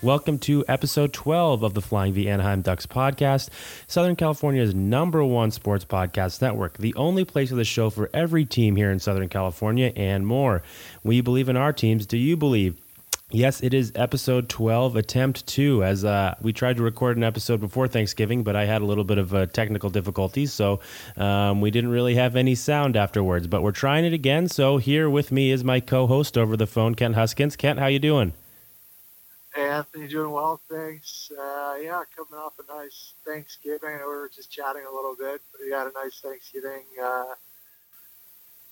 Welcome to episode 12 of the Flying V Anaheim Ducks podcast, Southern California's number one sports podcast network, the only place with a show for every team here in Southern California and more. We believe in our teams. Do you believe? Yes, it is episode 12, attempt two, as uh, we tried to record an episode before Thanksgiving, but I had a little bit of uh, technical difficulties, so um, we didn't really have any sound afterwards. But we're trying it again, so here with me is my co-host over the phone, Kent Huskins. Kent, how you doing? Hey, Anthony, doing well, thanks. Uh, yeah, coming off a nice Thanksgiving. We were just chatting a little bit, but we had a nice Thanksgiving uh,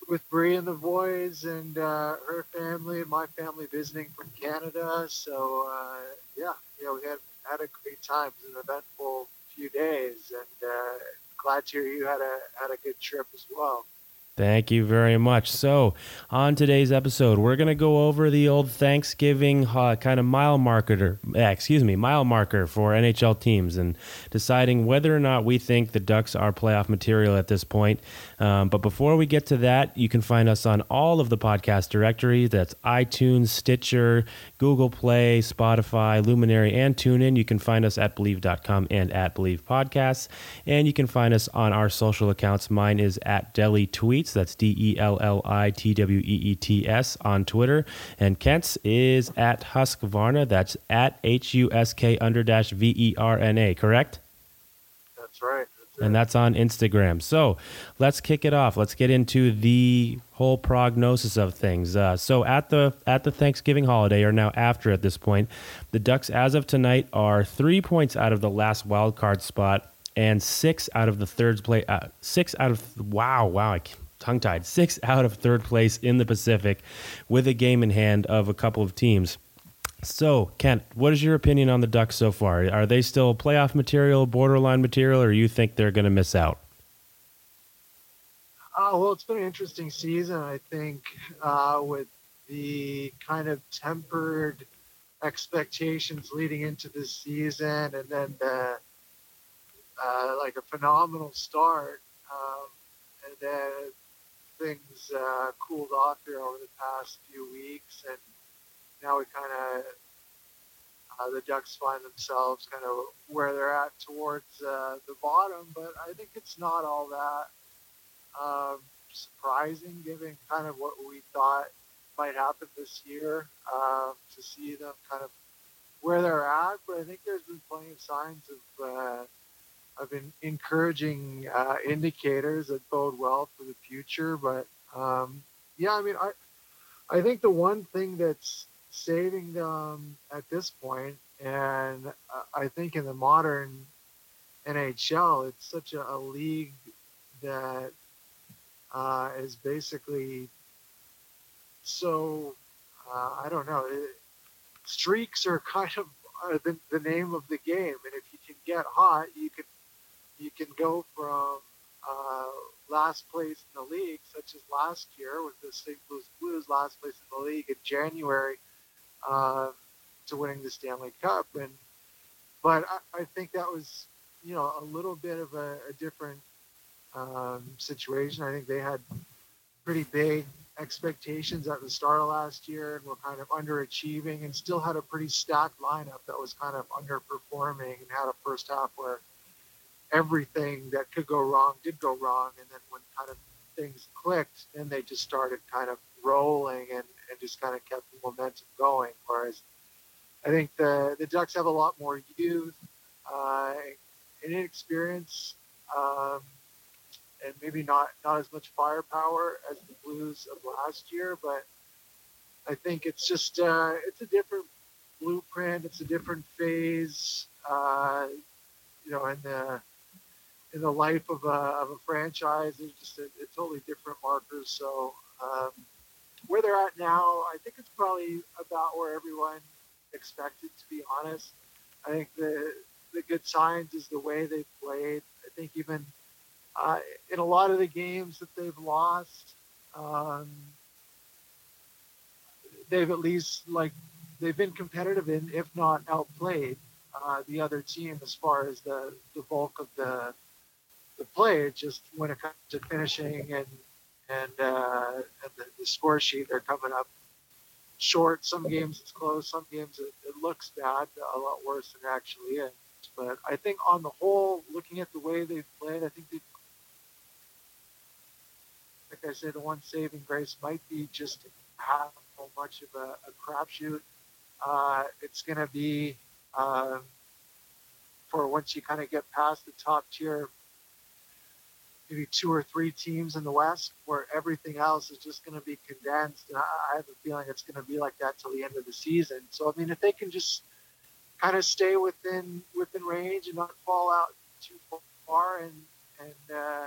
with Bree and the boys and uh, her family and my family visiting from Canada. So, uh, yeah, know, we had, had a great time. It was an eventful few days, and uh, glad to hear you had a, had a good trip as well. Thank you very much. So, on today's episode, we're going to go over the old Thanksgiving uh, kind of mile marker, eh, excuse me, mile marker for NHL teams and deciding whether or not we think the Ducks are playoff material at this point. Um, but before we get to that, you can find us on all of the podcast directories. That's iTunes, Stitcher, Google Play, Spotify, Luminary, and TuneIn. You can find us at Believe.com and at Believe Podcasts. And you can find us on our social accounts. Mine is at Delli Tweets. That's D E L L I T W E E T S on Twitter. And Kent's is at Huskverna. That's at H U S K under dash V E R N A, correct? That's right. And that's on Instagram. So let's kick it off. Let's get into the whole prognosis of things. Uh, so at the at the Thanksgiving holiday, or now after at this point, the Ducks as of tonight are three points out of the last wild card spot and six out of the third place. Uh, six out of wow, wow, I tongue tied. Six out of third place in the Pacific, with a game in hand of a couple of teams. So, Kent, what is your opinion on the Ducks so far? Are they still playoff material, borderline material, or you think they're going to miss out? Uh, well, it's been an interesting season, I think, uh, with the kind of tempered expectations leading into this season, and then the, uh, like a phenomenal start, um, and then things uh, cooled off here over the past few weeks, and now we kind of uh, the Ducks find themselves kind of where they're at towards uh, the bottom, but I think it's not all that um, surprising given kind of what we thought might happen this year um, to see them kind of where they're at. But I think there's been plenty of signs of uh, of encouraging uh, indicators that bode well for the future. But um, yeah, I mean, I I think the one thing that's saving them at this point, and I think in the modern NHL, it's such a, a league that uh, is basically so uh, I don't know. It, streaks are kind of uh, the, the name of the game, and if you can get hot, you can you can go from uh, last place in the league, such as last year with the St. Louis Blues, last place in the league in January, uh, to winning the Stanley Cup. And but I, I, think that was you know a little bit of a, a different um, situation. I think they had pretty big expectations at the start of last year and were kind of underachieving and still had a pretty stacked lineup that was kind of underperforming and had a first half where everything that could go wrong did go wrong. And then when kind of things clicked, then they just started kind of rolling and, and just kind of kept the momentum going. Whereas I think the, the Ducks have a lot more youth uh, and inexperience. Um, and maybe not not as much firepower as the Blues of last year, but I think it's just uh, it's a different blueprint. It's a different phase, uh, you know, in the in the life of a, of a franchise. It's just a, a totally different markers. So um, where they're at now, I think it's probably about where everyone expected. To be honest, I think the the good signs is the way they played. I think even uh, in a lot of the games that they've lost, um, they've at least like they've been competitive in, if not outplayed, uh, the other team as far as the, the bulk of the the play. Just when it comes to finishing and and, uh, and the, the, score sheet, they're coming up short. Some games it's close. Some games it, it looks bad, a lot worse than actually is. But I think on the whole, looking at the way they've played, I think they like I said, the one saving grace might be just how much of a, a crapshoot uh, it's going to be um, for once you kind of get past the top tier, maybe two or three teams in the West, where everything else is just going to be condensed. And I, have a feeling it's going to be like that till the end of the season. So I mean, if they can just kind of stay within within range and not fall out too far, and and uh,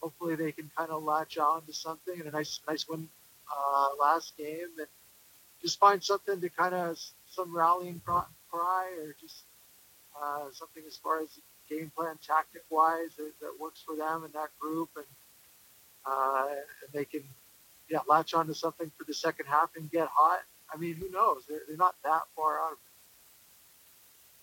hopefully they can kind of latch on to something and a nice nice win uh, last game and just find something to kind of some rallying cry or just uh, something as far as game plan tactic wise that, that, works for them and that group and, uh, and they can yeah latch onto something for the second half and get hot. I mean, who knows? They're, they're not that far out.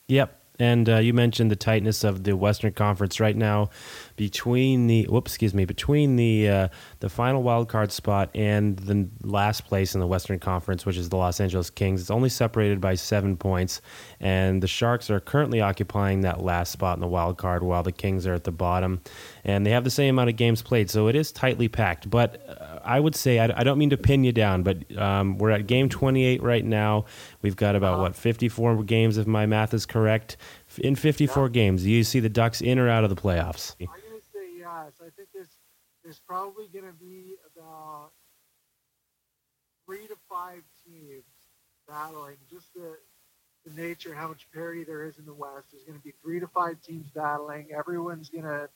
Yep. And uh, you mentioned the tightness of the Western Conference right now, between the whoops, excuse me, between the uh, the final wild card spot and the last place in the Western Conference, which is the Los Angeles Kings. It's only separated by seven points, and the Sharks are currently occupying that last spot in the wild card, while the Kings are at the bottom, and they have the same amount of games played, so it is tightly packed. But uh, I would say I, I, don't mean to pin you down, but um, we're at game 28 right now. We've got about what 54 games, if my math is correct. In 54 yeah. games, do you see the Ducks in or out of the playoffs? I'm going to say yes. I think there's there's probably going to be about three to five teams battling. Just the the nature, how much parity there is in the West. There's going to be three to five teams battling. Everyone's going to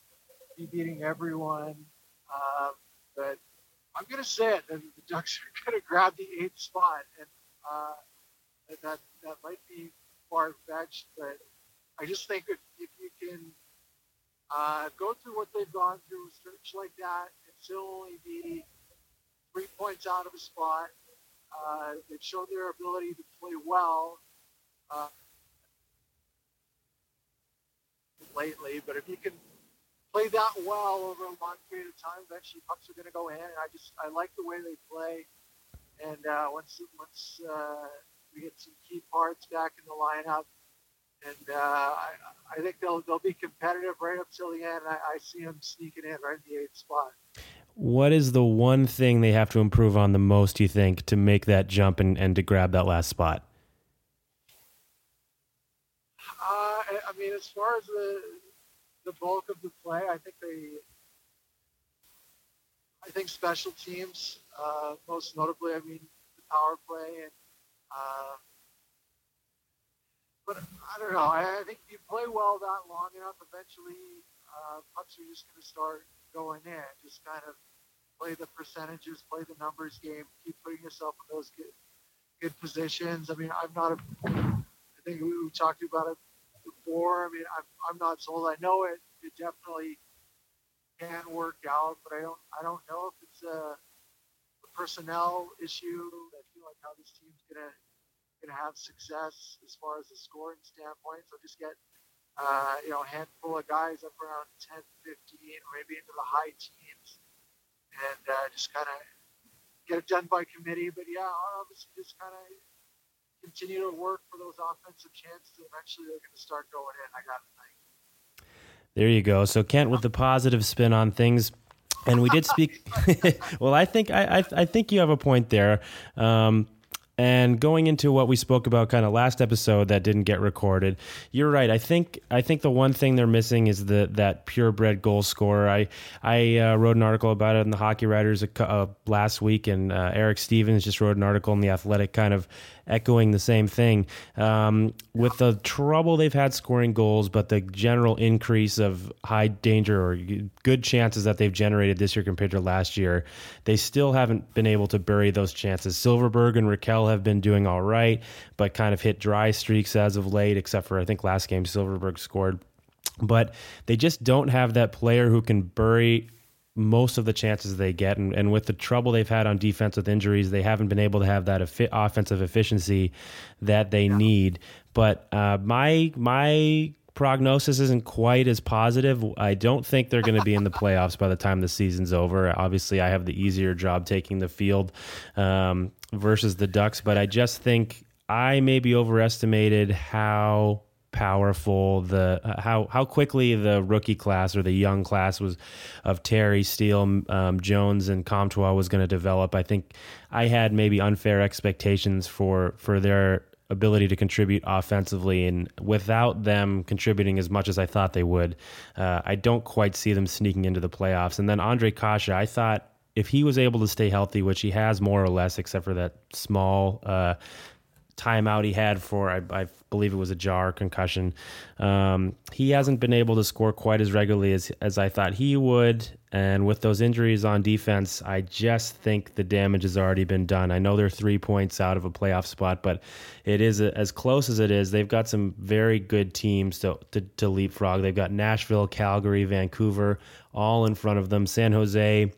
be beating everyone. Uh, but I'm going to say it. The, the Ducks are going to grab the eighth spot, and uh, that that might be far fetched, but I just think if, if you can uh, go through what they've gone through, stretch like that, and still only be three points out of a spot, uh, they've shown their ability to play well uh, lately. But if you can play that well over a long period of time, eventually pucks are going to go in. And I just I like the way they play. And uh, once once uh, we get some key parts back in the lineup, and uh, I, I, think they'll they'll be competitive right up till the end. I, I see them sneaking in right in the eighth spot. What is the one thing they have to improve on the most, you think, to make that jump and, and to grab that last spot? Uh, I mean, as far as the the bulk of the play, I think they, I think special teams, uh, most notably, I mean, the power play and uh, but I don't know. I, I think if you play well that long enough, eventually uh, pucks are just going to start going in. Just kind of play the percentages, play the numbers game, keep putting yourself in those good, good positions. I mean, I'm not a. I think we, we talked about it before. I mean, I'm, I'm not sold. I know it. It definitely can work out, but I don't. I don't know if it's a, a personnel issue. I feel like how this team's gonna going to have success as far as the scoring standpoint. So just get, uh, you know, a handful of guys up around 10, 15, or maybe into the high teens, and uh, just kind of get it done by committee. But yeah, obviously just kind of continue to work for those offensive chances. Eventually, they're going to start going in. I got think. There you go. So Kent, with the positive spin on things, and we did speak. well, I think I, I, I think you have a point there. Um, and going into what we spoke about kind of last episode that didn't get recorded, you're right. I think I think the one thing they're missing is the that purebred goal scorer. I I uh, wrote an article about it in the Hockey Writers uh, last week, and uh, Eric Stevens just wrote an article in the Athletic, kind of echoing the same thing. Um, with the trouble they've had scoring goals, but the general increase of high danger or good chances that they've generated this year compared to last year, they still haven't been able to bury those chances. Silfverberg and Rakell have been doing all right, but kind of hit dry streaks as of late, except for I think last game Silfverberg scored. But they just don't have that player who can bury most of the chances they get. And, and with the trouble they've had on defense with injuries, they haven't been able to have that efi- offensive efficiency that they yeah. need. But uh, my my prognosis isn't quite as positive. I don't think they're going to be in the playoffs by the time the season's over. Obviously, I have the easier job taking the field um, versus the Ducks, but I just think I maybe overestimated how powerful the uh, how how quickly the rookie class or the young class was of Terry Steel, um, Jones, and Comtois was going to develop. I think I had maybe unfair expectations for for their ability to contribute offensively, and without them contributing as much as I thought they would, uh, I don't quite see them sneaking into the playoffs. And then Ondrej Kase, I thought if he was able to stay healthy, which he has more or less, except for that small uh, timeout he had for I, I, believe it was a jar concussion. Um, he hasn't been able to score quite as regularly as as I thought he would, and with those injuries on defense, I just think the damage has already been done. I know they're three points out of a playoff spot, but it is a, as close as it is. They've got some very good teams to, to to leapfrog. They've got Nashville, Calgary, Vancouver, all in front of them. San Jose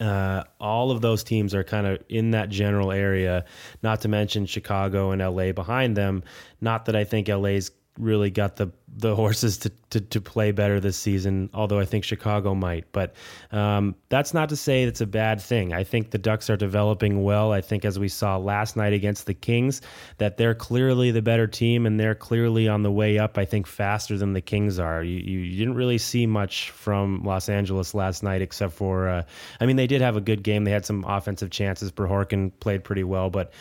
uh, all of those teams are kind of in that general area, not to mention Chicago and LA behind them. Not that I think LA's really got the the horses to, to, to play better this season, although I think Chicago might. But um, that's not to say it's a bad thing. I think the Ducks are developing well. I think, as we saw last night against the Kings, that they're clearly the better team and they're clearly on the way up, I think, faster than the Kings are. You, you didn't really see much from Los Angeles last night, except for, uh, I mean, they did have a good game. They had some offensive chances. Prokhorkin played pretty well, but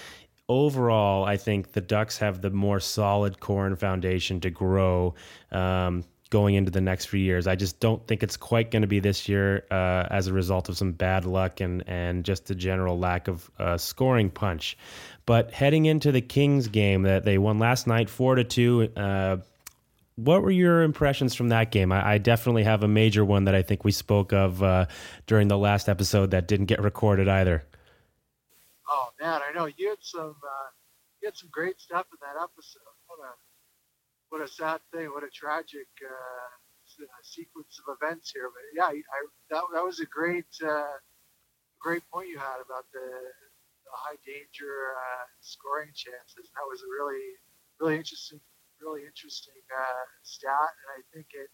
overall, I think the Ducks have the more solid core and foundation to grow um, going into the next few years. I just don't think it's quite going to be this year uh, as a result of some bad luck and and just a general lack of uh, scoring punch. But heading into the Kings game that they won last night, four to two. Uh, what were your impressions from that game? I, I, definitely have a major one that I think we spoke of uh, during the last episode that didn't get recorded either. Oh man, I know you had some uh, you had some great stuff in that episode. What a what a sad thing. What a tragic uh, sequence of events here. But yeah, I, that that was a great uh, great point you had about the, the high danger uh, scoring chances. That was a really really interesting really interesting uh, stat, and I think it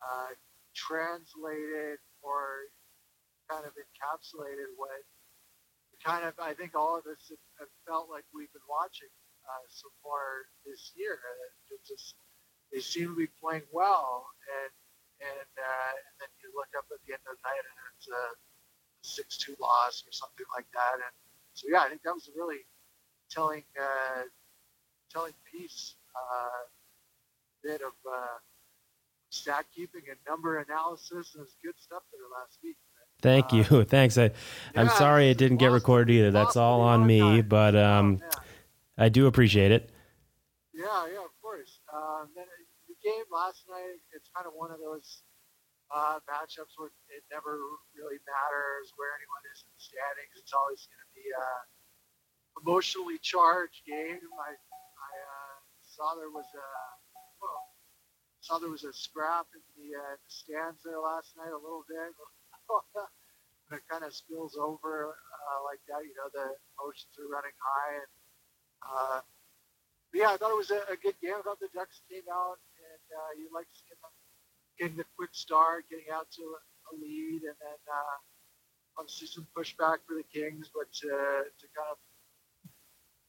uh, translated or kind of encapsulated what kind of, I think all of us have, have felt like we've been watching uh, so far this year. It just they seem to be playing well, and and, uh, and then you look up at the end of the night and it's a six-two loss or something like that. And so yeah, I think that was a really telling uh, telling piece uh, bit of uh, stat keeping and number analysis, and it was good stuff there last week. Thank you. Thanks. I, I'm sorry it didn't get recorded either. That's all on me, but um, I do appreciate it. Yeah, yeah, of course. Um, then the game last night, it's kind of one of those uh, matchups where it never really matters where anyone is in the standings. It's always going to be a emotionally charged game. I, I uh, saw there was a well, saw there was a scrap in the, uh, the stands there last night a little bit. When it kind of spills over uh, like that, you know, the emotions are running high. And uh, yeah, I thought it was a, a good game. I thought the Ducks came out, and uh, you like seeing them getting the quick start, getting out to a lead, and then uh, obviously some pushback for the Kings, but to, to kind of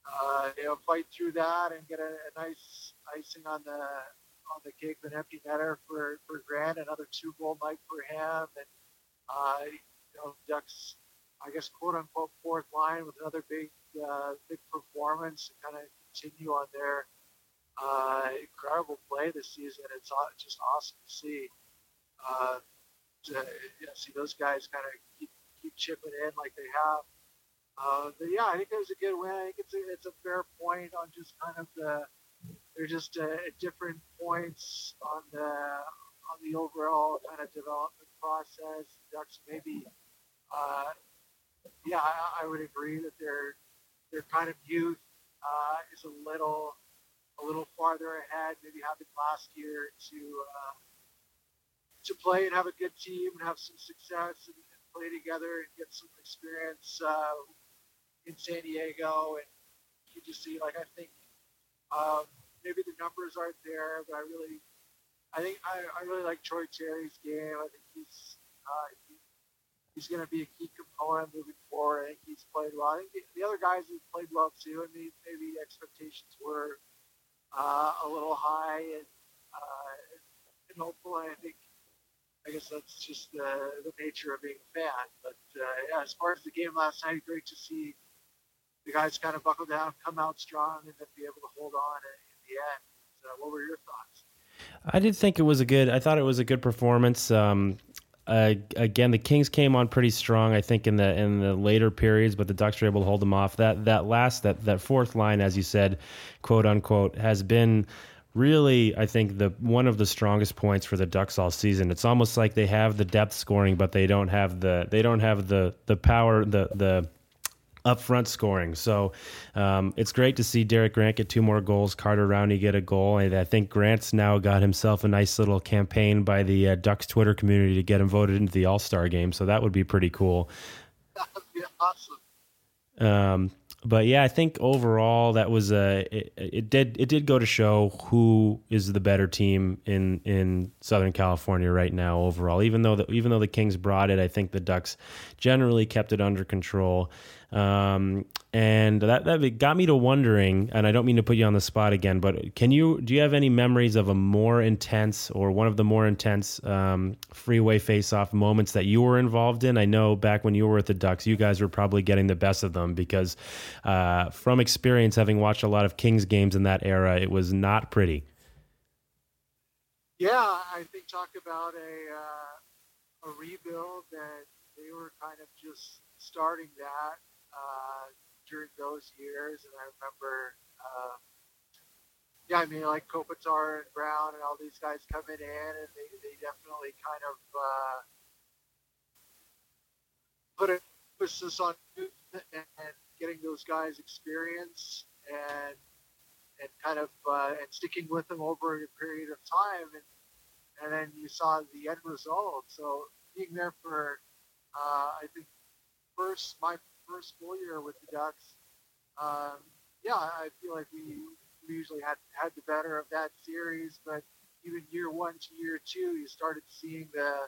uh, you know fight through that and get a, a nice icing on the on the cake, an empty netter for for Grant, another two goal night for him, and uh, you know, Ducks I guess, quote unquote, fourth line with another big, uh, big performance and kind of continue on their uh, incredible play this season. It's just awesome to see. Uh, to you know, see those guys kind of keep, keep chipping in like they have. Uh, but yeah, I think it was a good win. I think it's a, it's a fair point on just kind of the they're just uh, at different points on the on the overall kind of development process. Ducks maybe, uh, yeah, I, I, would agree that their their kind of youth uh, is a little a little farther ahead. Maybe having last year to uh, to play and have a good team and have some success and, and play together and get some experience uh, in San Diego. And you just see, like, I think um, maybe the numbers aren't there, but I really, I think I, I really like Troy Terry's game. I think he's uh, he, he's going to be a key component moving forward. I think he's played well. I think the, the other guys have played well too, and maybe, maybe expectations were uh, a little high and, uh, and hopefully I think I guess that's just the, the nature of being a fan. But uh, yeah, as far as the game last night, great to see the guys kind of buckle down, come out strong, and then be able to hold on in the end. So, what were your thoughts? I did think it was a good. I thought it was a good performance. Um, uh, again, the Kings came on pretty strong. I think in the in the later periods, but the Ducks were able to hold them off. That that last that that fourth line, as you said, quote unquote, has been really, I think the one of the strongest points for the Ducks all season. It's almost like they have the depth scoring, but they don't have the they don't have the the power the the upfront scoring. So um, it's great to see Derek Grant get two more goals, Carter Rowney get a goal, and I think Grant's now got himself a nice little campaign by the uh, Ducks Twitter community to get him voted into the All Star game. So that would be pretty cool. That would be awesome. Um, but yeah, I think overall that was a it, it, did it did go to show who is the better team in in Southern California right now overall. Even though the, even though the Kings brought it, I think the Ducks generally kept it under control. Um, and that that got me to wondering, and I don't mean to put you on the spot again, but can you do you have any memories of a more intense or one of the more intense um, freeway face-off moments that you were involved in? I know back when you were with the Ducks, you guys were probably getting the best of them because, uh, from experience, having watched a lot of Kings games in that era, it was not pretty. Yeah, I think talk about a uh, a rebuild that they were kind of just starting that uh, during those years, and I remember, uh, yeah, I mean, like Kopitar and Brown and all these guys coming in, and they, they definitely kind of uh, put emphasis on and getting those guys experience and and kind of uh, and sticking with them over a period of time, and and then you saw the end result. So being there for, uh, I think, first my first full year with the Ducks, um, yeah, I feel like we, we usually had had the better of that series. But even year one to year two, you started seeing the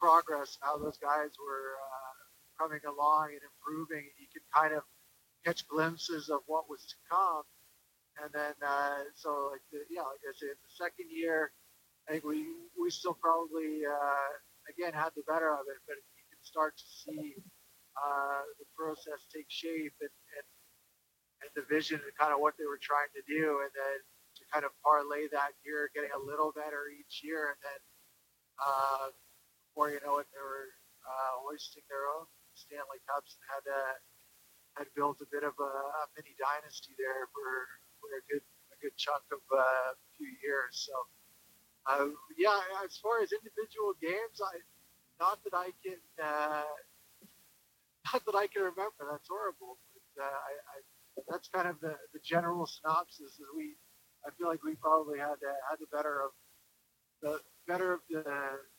progress, how those guys were uh, coming along and improving. You could kind of catch glimpses of what was to come. And then, uh, so like, the, yeah, like I said, the second year, I think we we still probably uh, again had the better of it, but you can start to see uh, the process take shape and, and, and the vision and kind of what they were trying to do. And then to kind of parlay that year, getting a little better each year. And then uh, before you know it, they were uh, hoisting their own Stanley Cups and had, uh, had built a bit of a, a mini dynasty there for, for a good a good chunk of uh, a few years. So, uh, yeah, as far as individual games, I not that I can uh, not that I can remember. That's horrible. But, uh, I, I, that's kind of the, the general synopsis. Is we, I feel like we probably had uh, had the better of the better of the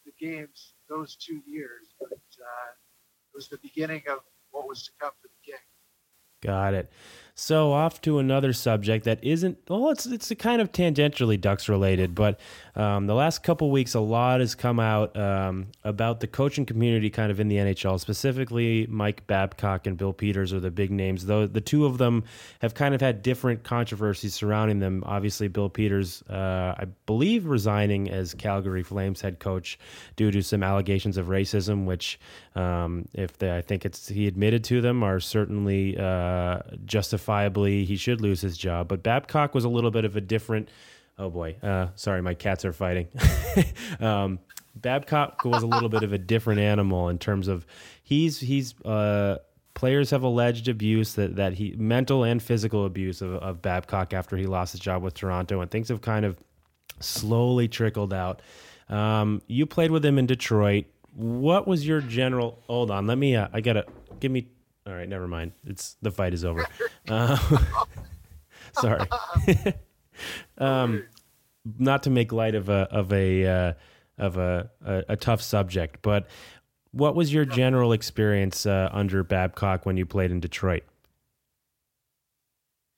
the games those two years, but uh, it was the beginning of what was to come for the King. Got it. So off to another subject that isn't well, it's it's a kind of tangentially Ducks related, but um, the last couple weeks a lot has come out um, about the coaching community kind of in the NHL. Specifically, Mike Babcock and Bill Peters are the big names. Though the two of them have kind of had different controversies surrounding them. Obviously, Bill Peters, uh, I believe, resigning as Calgary Flames head coach due to some allegations of racism, which, um, if they, I think it's he admitted to them, are certainly uh, justified justifiably he should lose his job. But Babcock was a little bit of a different. Oh boy, uh, sorry, my cats are fighting. um, Babcock was a little bit of a different animal in terms of he's he's uh, players have alleged abuse that that he mental and physical abuse of, of Babcock after he lost his job with Toronto, and things have kind of slowly trickled out. Um, you played with him in Detroit. What was your general? Hold on, let me. Uh, I gotta give me all right, never mind. It's the fight is over. Uh, sorry. um, not to make light of a of a uh, of a, a, a tough subject, but what was your general experience uh, under Babcock when you played in Detroit?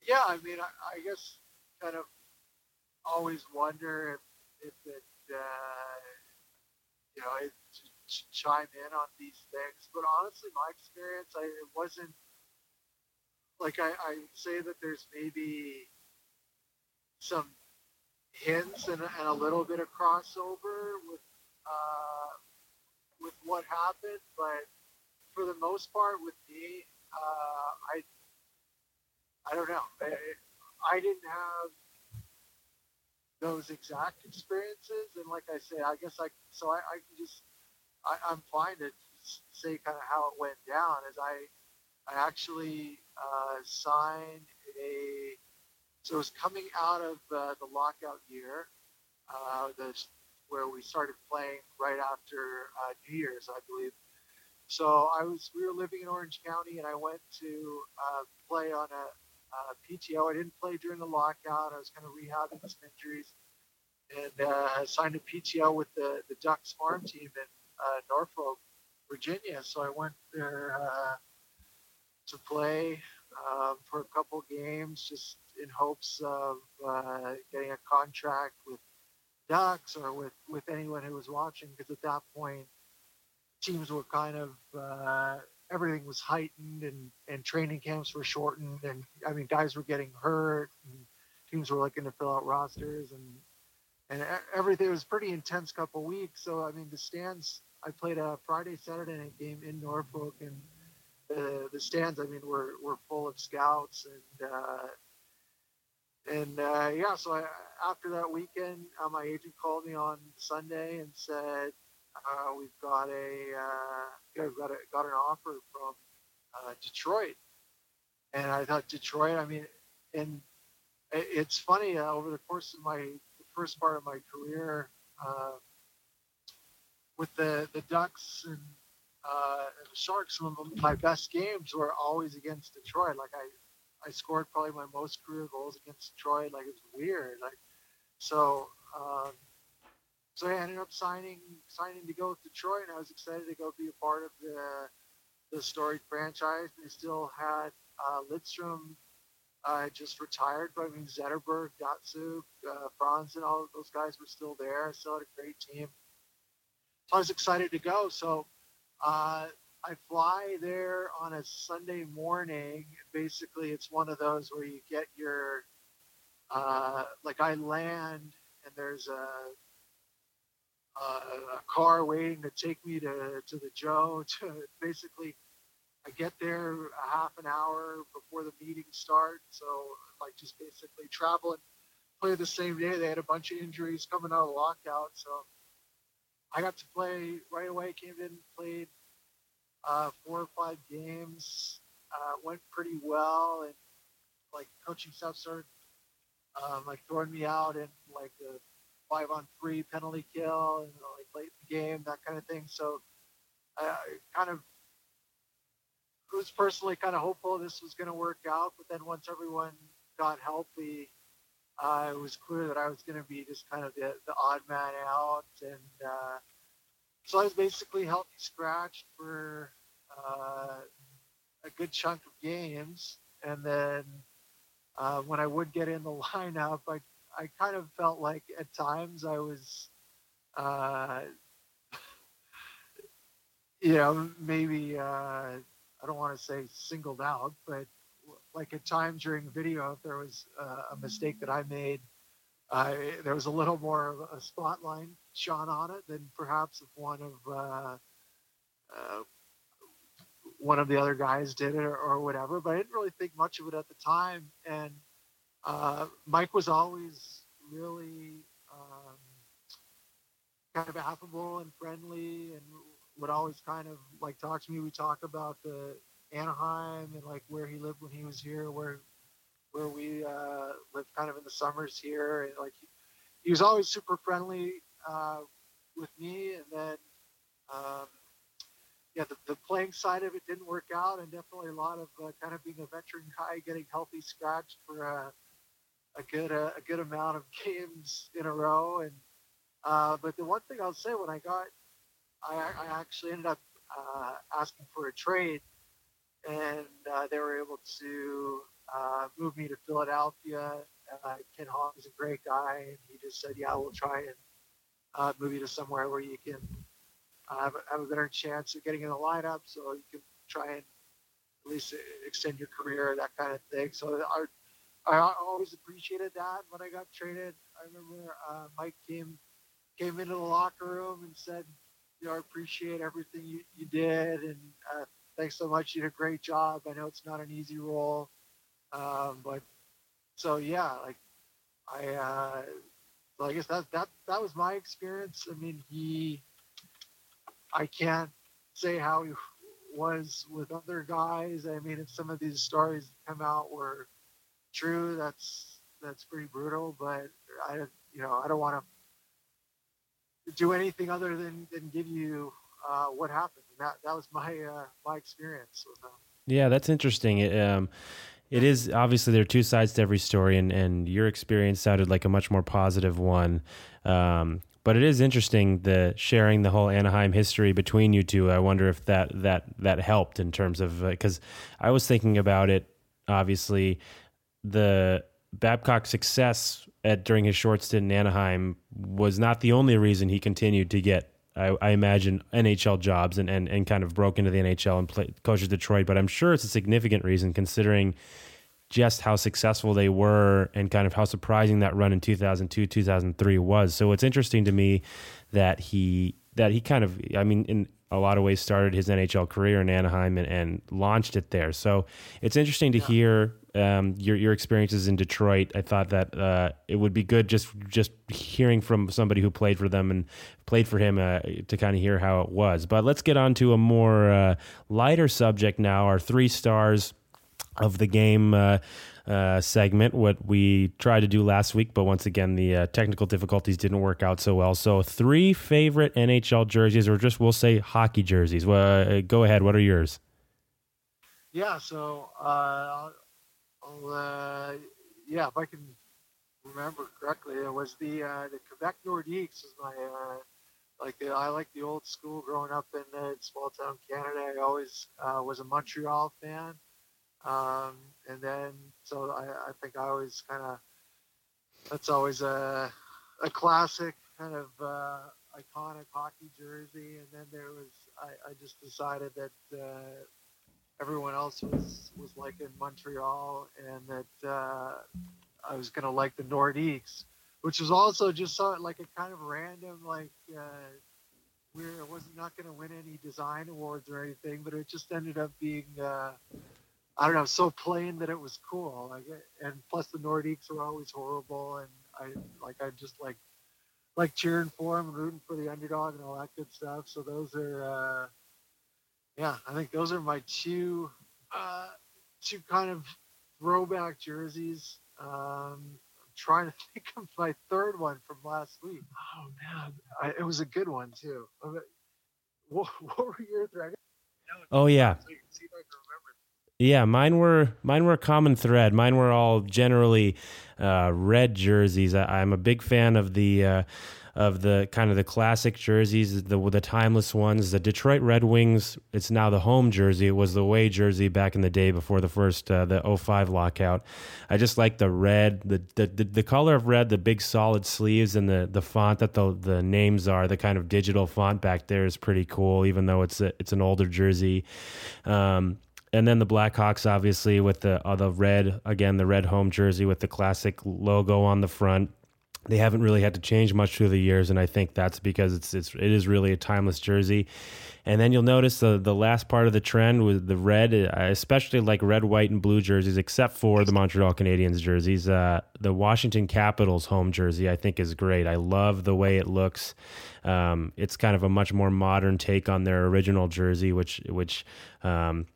Yeah, I mean, I, I guess kind of always wonder if if it uh, you know chime in on these things. But honestly, my experience, I, it wasn't like I, I say that there's maybe some hints and, and a little bit of crossover with uh, with what happened, but for the most part, with me, uh, I I don't know. I, I didn't have those exact experiences, and like I say, I guess I so I, I just I, am fine to say kind of how it went down. Is I, I actually uh, signed a. So it was coming out of uh, the lockout year, uh, where we started playing right after uh, New Year's, I believe. So I was. We were living in Orange County, and I went to uh, play on a, a PTO. I didn't play during the lockout. I was kind of rehabbing some injuries and uh, signed a PTO with the, the Ducks farm team. And uh, Norfolk, Virginia. So I went there uh, to play um, for a couple games, just in hopes of uh, getting a contract with Ducks or with with anyone who was watching. Because at that point, teams were kind of uh, everything was heightened and and training camps were shortened, and I mean guys were getting hurt. And, teams were looking to fill out rosters and and everything was pretty intense couple weeks. So I mean, the stands I played a Friday Saturday night game in Norfolk, and the the stands I mean were were full of scouts and. Uh, and uh, yeah, so I, after that weekend, uh, my agent called me on Sunday and said, uh, "We've got a uh, got a, got an offer from uh, Detroit." And I thought Detroit. I mean, and it's funny uh, over the course of my the first part of my career, uh, with the the Ducks and, uh, and the Sharks, some of my best games were always against Detroit. Like I, I scored probably my most career goals against Detroit. Like it's weird. Like so, um, so I ended up signing signing to go with Detroit, and I was excited to go be a part of the the storied franchise. They still had uh, Lidstrom uh, just retired, but I mean Zetterberg, Datsyuk, uh, Franzen, and all of those guys were still there. I still had a great team. I was excited to go. So uh, I fly there on a Sunday morning. Basically, it's one of those where you get your, uh, like I land and there's a, a, a car waiting to take me to, to the Joe. To basically, I get there a half an hour before the meeting starts. So like just basically traveling, play the same day. They had a bunch of injuries coming out of lockout. So I got to play right away. Came in, played uh, four or five games. Uh, went pretty well, and like coaching staff started um, like throwing me out in like the five on three penalty kill and like late in the game, that kind of thing. So I kind of was personally kind of hopeful this was going to work out, but then once everyone got healthy, uh, it was clear that I was going to be just kind of the, the odd man out, and uh, so I was basically healthy scratched for uh, a good chunk of games. and then uh, when I would get in the lineup, I I kind of felt like at times I was, uh, you know, maybe uh, I don't want to say singled out, but like a time during video, if there was uh, a mistake that I made, there was a little more of a spotlight shone on it than perhaps if one of uh, uh, one of the other guys did it or, or, whatever. But I didn't really think much of it at the time. And uh, Mike was always really um, kind of affable and friendly, and would always kind of like talk to me. We talk about the Anaheim and like where he lived when he was here, where where we uh, lived kind of in the summers here, and like he, he was always super friendly uh, with me. And then um, yeah, the, the playing side of it didn't work out, and definitely a lot of uh, kind of being a veteran guy, getting healthy scratched for a, a good uh, a good amount of games in a row. And uh, but the one thing I'll say when I got, I, I actually ended up uh, asking for a trade and uh, they were able to uh, move me to Philadelphia. Uh, Ken Holland is a great guy, and he just said, "Yeah, we'll try and uh, move you to somewhere where you can uh, have, a, have, a, better chance of getting in the lineup, so you can try and at least extend your career, that kind of thing." So I, I always appreciated that when I got traded. I remember uh, Mike came came into the locker room and said, "You know, I appreciate everything you, you did, and uh, thanks so much. You did a great job. I know it's not an easy role, um, but so yeah, like I, uh, I guess that that that was my experience. I mean, he, I can't say how he was with other guys. I mean, if some of these stories come out were true, that's that's pretty brutal. But I, you know, I don't want to do anything other than than give you uh, what happened that that was my uh, my experience with them. Yeah, that's interesting. It, um, it is obviously there are two sides to every story, and and your experience sounded like a much more positive one. Um, but it is interesting the sharing the whole Anaheim history between you two. I wonder if that that that helped in terms of because uh, I was thinking about it. Obviously, the Babcock's success at during his short stint in Anaheim was not the only reason he continued to get I, I, imagine NHL jobs and, and, and kind of broke into the NHL and play, coaches Detroit. But I'm sure it's a significant reason considering just how successful they were and kind of how surprising that run in 2002 2003 was. So it's interesting to me that he that he kind of I mean in a lot of ways started his NHL career in Anaheim and, and launched it there. So it's interesting to yeah. hear um, your your experiences in Detroit. I thought that uh, it would be good just just hearing from somebody who played for them and played for him uh, to kind of hear how it was. But let's get on to a more uh, lighter subject now. Our three stars of the game. Uh, uh, segment, what we tried to do last week, but once again, the uh, technical difficulties didn't work out so well. So, three favorite NHL jerseys, or just we'll say hockey jerseys. Well, go ahead. What are yours? Yeah, so uh, uh, yeah, if I can remember correctly, it was the uh, the Quebec Nordiques was my uh, like the, I like the old school. Growing up in uh, small town Canada, I always uh, was a Montreal fan, um, and then so I, I think I always kind of that's always a a classic kind of uh, iconic hockey jersey. And then there was I, I just decided that everyone else was was like in Montreal, and that uh, I was gonna like the Nordiques, which was also just so, like a kind of random like. Uh, we I was not to win any design awards or anything, but it just ended up being, uh, I don't know, so plain that it was cool. Like, and plus the Nordiques were always horrible, and I like I just like like cheering for them and rooting for the underdog and all that good stuff. So those are uh, yeah, I think those are my two uh, two kind of throwback jerseys. Um, I'm trying to think of my third one from last week. Oh man, I, it was a good one too. What, what were your three? Oh yeah. yeah, mine were mine were a common thread. Mine were all generally uh, red jerseys. I, am a big fan of the uh, of the kind of the classic jerseys, the the timeless ones. The Detroit Red Wings, it's now the home jersey. It was the away jersey back in the day before the first uh, the 05 lockout. I just like the red, the, the the the color of red, the big solid sleeves, and the the font that the the names are. The kind of digital font back there is pretty cool, even though it's a, it's an older jersey. Um, and then the Blackhawks, obviously, with the uh, the red again, the red home jersey with the classic logo on the front they haven't really had to change much through the years, and I think that's because it's it's it is really a timeless jersey. And then you'll notice the the last part of the trend with the red, uh, especially like red, white, and blue jerseys, except for the Montreal Canadiens jerseys. Uh, the Washington Capitals home jersey, I think, is great. I love the way it looks. Um, it's kind of a much more modern take on their original jersey, which which um,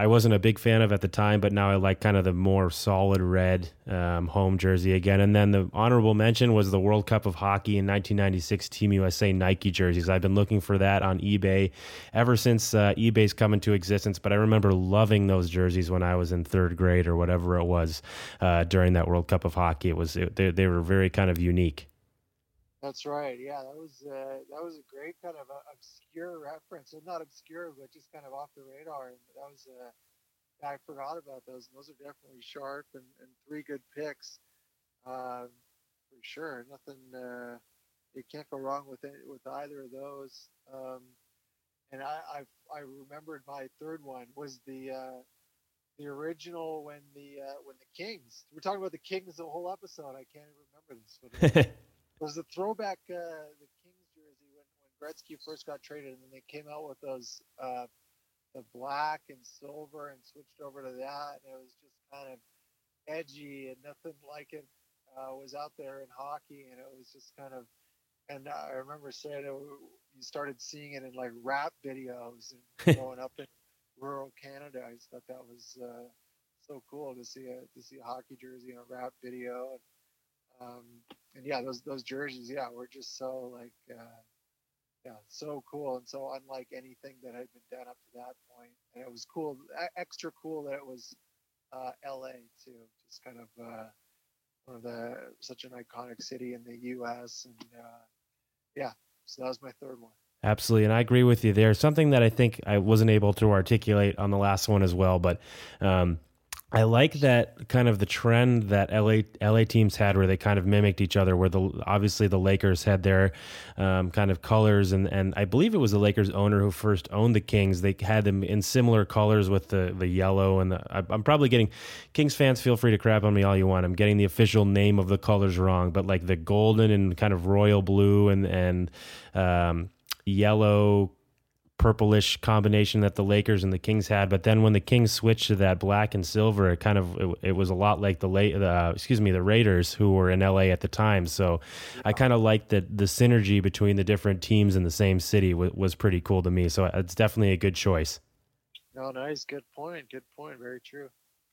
I wasn't a big fan of at the time, but now I like kind of the more solid red um, home jersey again. And then the honorable mention was the World Cup of Hockey in 1996 Team USA Nike jerseys. I've been looking for that on eBay ever since uh, eBay's come into existence. But I remember loving those jerseys when I was in third grade or whatever it was uh, during that World Cup of Hockey. It was it, they, they were very kind of unique. That's right. Yeah, that was uh, that was a great kind of uh, obscure reference, and not obscure, but just kind of off the radar. And that was uh, I forgot about those. And those are definitely sharp and, and three good picks um, for sure. Nothing uh, you can't go wrong with it with either of those. Um, and I, I I remembered my third one was the uh, the original when the uh, when the Kings. We're talking about the Kings the whole episode. I can't remember this. But was the throwback uh, the Kings jersey when, when Gretzky first got traded, and then they came out with those uh, the black and silver and switched over to that, and it was just kind of edgy and nothing like it uh, was out there in hockey, and it was just kind of. And I remember saying it, you started seeing it in like rap videos and growing up in rural Canada. I just thought that was uh, so cool to see a to see a hockey jersey in a rap video. And, um, and yeah, those those jerseys, yeah, were just so like, uh, yeah, so cool and so unlike anything that had been done up to that point. And it was cool, extra cool that it was uh, L.A. too, just kind of uh, one of the such an iconic city in the U.S. And uh, yeah, so that was my third one. Absolutely, and I agree with you there. Something that I think I wasn't able to articulate on the last one as well, but um, I like that kind of the trend that LA LA teams had, where they kind of mimicked each other. Where the obviously the Lakers had their um, kind of colors, and and I believe it was the Lakers owner who first owned the Kings. They had them in similar colors with the the yellow and the. I'm probably getting Kings fans. Feel free to crap on me all you want. I'm getting the official name of the colors wrong, but like the golden and kind of royal blue and and um, yellow purplish combination that the Lakers and the Kings had. But then when the Kings switched to that black and silver, it kind of it, it was a lot like the late uh, excuse me the Raiders who were in LA at the time. So I kind of like that the synergy between the different teams in the same city w- was pretty cool to me. So it's definitely a good choice. Oh, nice. Good point. Good point. Very true.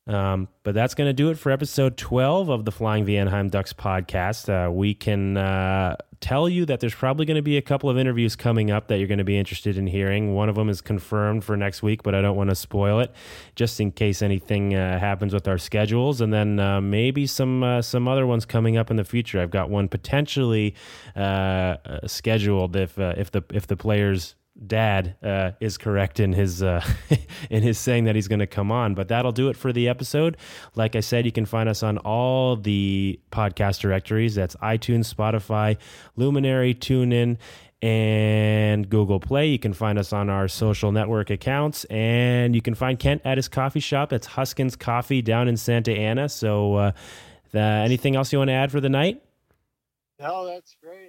Um, but that's going to do it for episode 12 of the Flying the Ducks podcast. Uh, we can uh, tell you that there's probably going to be a couple of interviews coming up that you're going to be interested in hearing. One of them is confirmed for next week, but I don't want to spoil it just in case anything uh, happens with our schedules. And then uh, maybe some uh, some other ones coming up in the future. I've got one potentially uh, scheduled if if the if the players dad uh, is correct in his uh, in his saying that he's going to come on. But that'll do it for the episode. Like I said, you can find us on all the podcast directories. That's iTunes, Spotify, Luminary, TuneIn. And Google Play. You can find us on our social network accounts, and you can find Kent at his coffee shop. That's Huskins Coffee down in Santa Ana. So, uh, the, anything else you want to add for the night? No, that's great.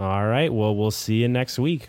All right. Well, we'll see you next week.